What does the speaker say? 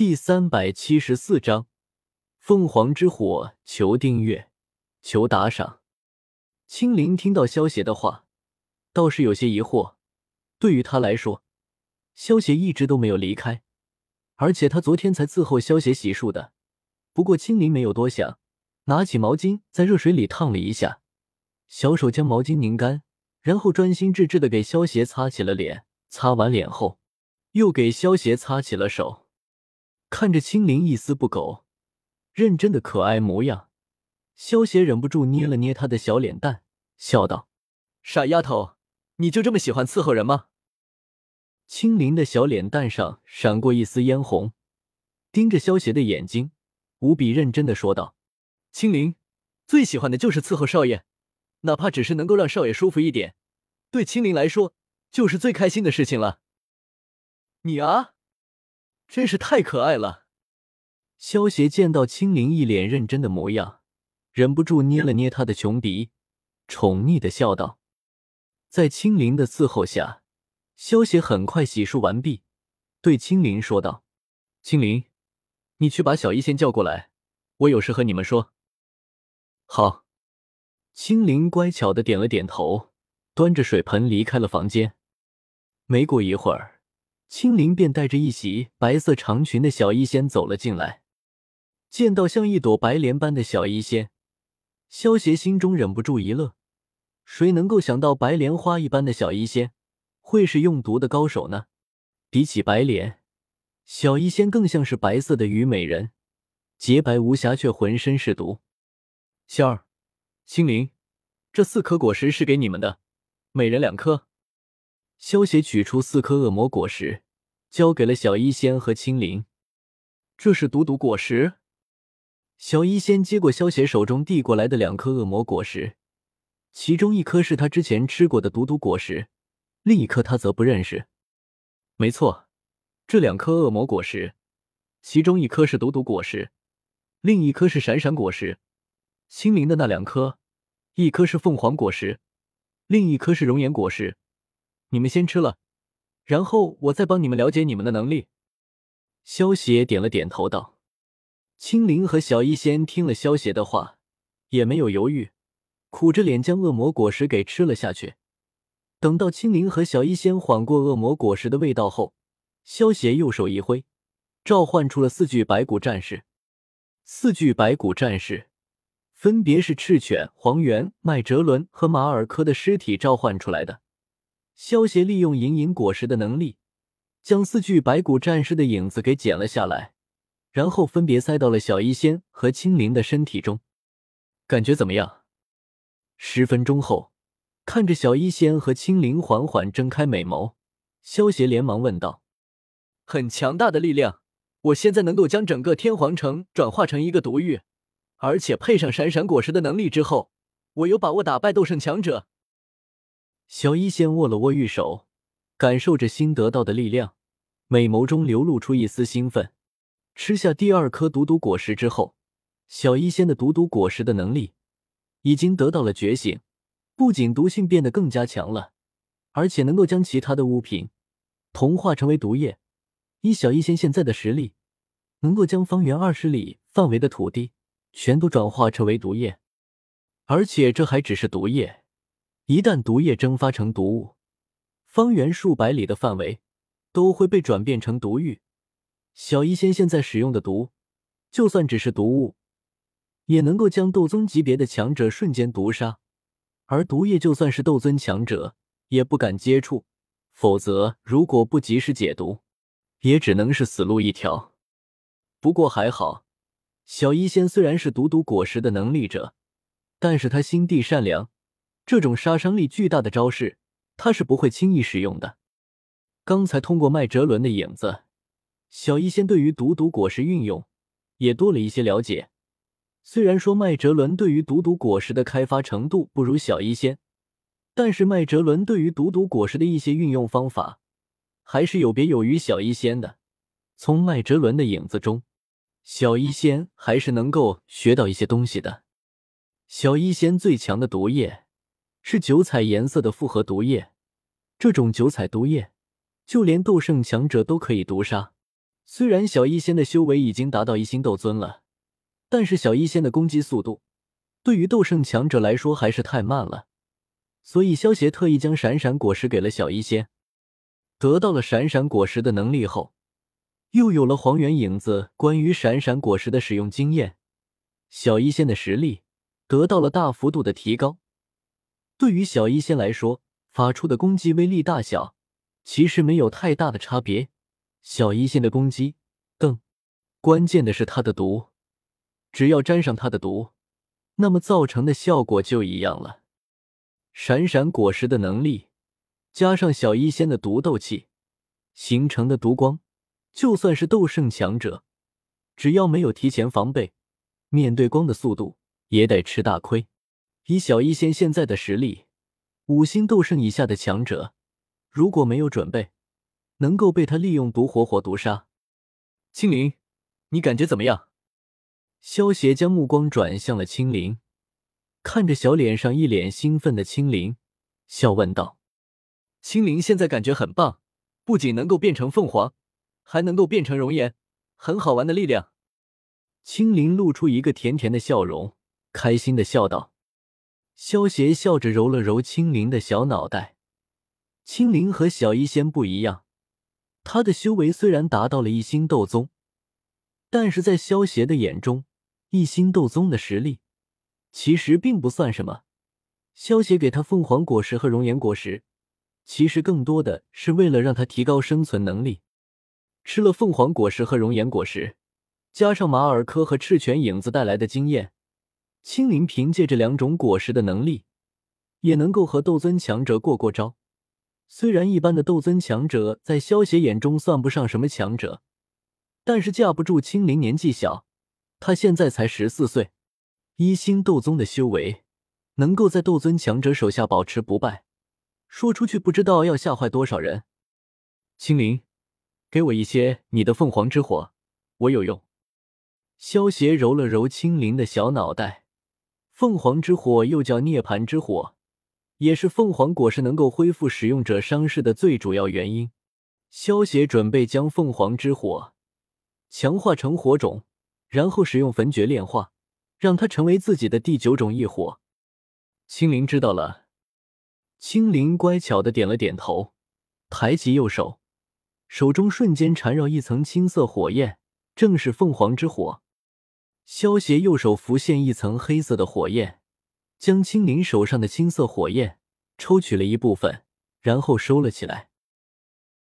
第三百七十四章凤凰之火，求订阅，求打赏。青灵听到萧邪的话，倒是有些疑惑。对于他来说，萧邪一直都没有离开，而且他昨天才伺候萧邪洗漱的。不过青灵没有多想，拿起毛巾在热水里烫了一下，小手将毛巾拧干，然后专心致志的给萧邪擦起了脸。擦完脸后，又给萧邪擦起了手。看着青灵一丝不苟、认真的可爱模样，萧邪忍不住捏了捏她的小脸蛋，笑道：“傻丫头，你就这么喜欢伺候人吗？”青灵的小脸蛋上闪过一丝嫣红，盯着萧邪的眼睛，无比认真的说道：“青灵最喜欢的就是伺候少爷，哪怕只是能够让少爷舒服一点，对青灵来说就是最开心的事情了。”你啊！真是太可爱了！萧邪见到青灵一脸认真的模样，忍不住捏了捏她的穷鼻，宠溺的笑道：“在青灵的伺候下，萧邪很快洗漱完毕，对青灵说道：‘青灵，你去把小医仙叫过来，我有事和你们说。’好。”青灵乖巧的点了点头，端着水盆离开了房间。没过一会儿。青灵便带着一袭白色长裙的小医仙走了进来。见到像一朵白莲般的小医仙，萧邪心中忍不住一乐。谁能够想到白莲花一般的小医仙会是用毒的高手呢？比起白莲，小医仙更像是白色的虞美人，洁白无瑕，却浑身是毒。仙儿，青灵，这四颗果实是给你们的，每人两颗。萧邪取出四颗恶魔果实，交给了小医仙和青灵。这是毒毒果实。小医仙接过萧邪手中递过来的两颗恶魔果实，其中一颗是他之前吃过的毒毒果实，另一颗他则不认识。没错，这两颗恶魔果实，其中一颗是毒毒果实，另一颗是闪闪果实。青灵的那两颗，一颗是凤凰果实，另一颗是熔岩果实。你们先吃了，然后我再帮你们了解你们的能力。萧邪点了点头，道：“青灵和小医仙听了萧邪的话，也没有犹豫，苦着脸将恶魔果实给吃了下去。等到青灵和小医仙缓过恶魔果实的味道后，萧邪右手一挥，召唤出了四具白骨战士。四具白骨战士分别是赤犬、黄猿、麦哲伦和马尔科的尸体召唤出来的。”萧协利用隐隐果实的能力，将四具白骨战士的影子给剪了下来，然后分别塞到了小医仙和青灵的身体中。感觉怎么样？十分钟后，看着小医仙和青灵缓缓睁开美眸，萧协连忙问道：“很强大的力量，我现在能够将整个天皇城转化成一个毒域，而且配上闪闪果实的能力之后，我有把握打败斗圣强者。”小医仙握了握玉手，感受着新得到的力量，美眸中流露出一丝兴奋。吃下第二颗毒毒果实之后，小医仙的毒毒果实的能力已经得到了觉醒，不仅毒性变得更加强了，而且能够将其他的物品同化成为毒液。以小医仙现在的实力，能够将方圆二十里范围的土地全都转化成为毒液，而且这还只是毒液。一旦毒液蒸发成毒物，方圆数百里的范围都会被转变成毒域。小医仙现在使用的毒，就算只是毒物，也能够将斗宗级别的强者瞬间毒杀。而毒液就算是斗尊强者也不敢接触，否则如果不及时解毒，也只能是死路一条。不过还好，小医仙虽然是毒毒果实的能力者，但是他心地善良。这种杀伤力巨大的招式，他是不会轻易使用的。刚才通过麦哲伦的影子，小医仙对于毒毒果实运用也多了一些了解。虽然说麦哲伦对于毒毒果实的开发程度不如小医仙，但是麦哲伦对于毒毒果实的一些运用方法，还是有别有于小医仙的。从麦哲伦的影子中，小医仙还是能够学到一些东西的。小医仙最强的毒液。是九彩颜色的复合毒液，这种九彩毒液，就连斗圣强者都可以毒杀。虽然小医仙的修为已经达到一星斗尊了，但是小医仙的攻击速度对于斗圣强者来说还是太慢了，所以萧协特意将闪闪果实给了小医仙。得到了闪闪果实的能力后，又有了黄猿影子关于闪闪果实的使用经验，小医仙的实力得到了大幅度的提高。对于小医仙来说，发出的攻击威力大小其实没有太大的差别。小医仙的攻击更关键的是他的毒，只要沾上他的毒，那么造成的效果就一样了。闪闪果实的能力加上小医仙的毒斗气形成的毒光，就算是斗圣强者，只要没有提前防备，面对光的速度也得吃大亏。以小医仙现在的实力，五星斗圣以下的强者如果没有准备，能够被他利用毒活活毒杀，青灵，你感觉怎么样？萧邪将目光转向了青灵，看着小脸上一脸兴奋的青灵，笑问道：“青灵现在感觉很棒，不仅能够变成凤凰，还能够变成熔岩，很好玩的力量。”青灵露出一个甜甜的笑容，开心的笑道。萧邪笑着揉了揉青灵的小脑袋，青灵和小医仙不一样。他的修为虽然达到了一星斗宗，但是在萧邪的眼中，一星斗宗的实力其实并不算什么。萧邪给他凤凰果实和熔岩果实，其实更多的是为了让他提高生存能力。吃了凤凰果实和熔岩果实，加上马尔科和赤泉影子带来的经验，青灵凭借这两种果实的能力，也能够和斗尊强者过过招。虽然一般的斗尊强者在萧邪眼中算不上什么强者，但是架不住青灵年纪小，他现在才十四岁，一星斗宗的修为，能够在斗尊强者手下保持不败，说出去不知道要吓坏多少人。青灵，给我一些你的凤凰之火，我有用。萧邪揉了揉青灵的小脑袋，凤凰之火又叫涅槃之火。也是凤凰果实能够恢复使用者伤势的最主要原因。萧协准备将凤凰之火强化成火种，然后使用焚诀炼化，让它成为自己的第九种异火。青灵知道了。青灵乖巧的点了点头，抬起右手，手中瞬间缠绕一层青色火焰，正是凤凰之火。萧邪右手浮现一层黑色的火焰。将青灵手上的青色火焰抽取了一部分，然后收了起来。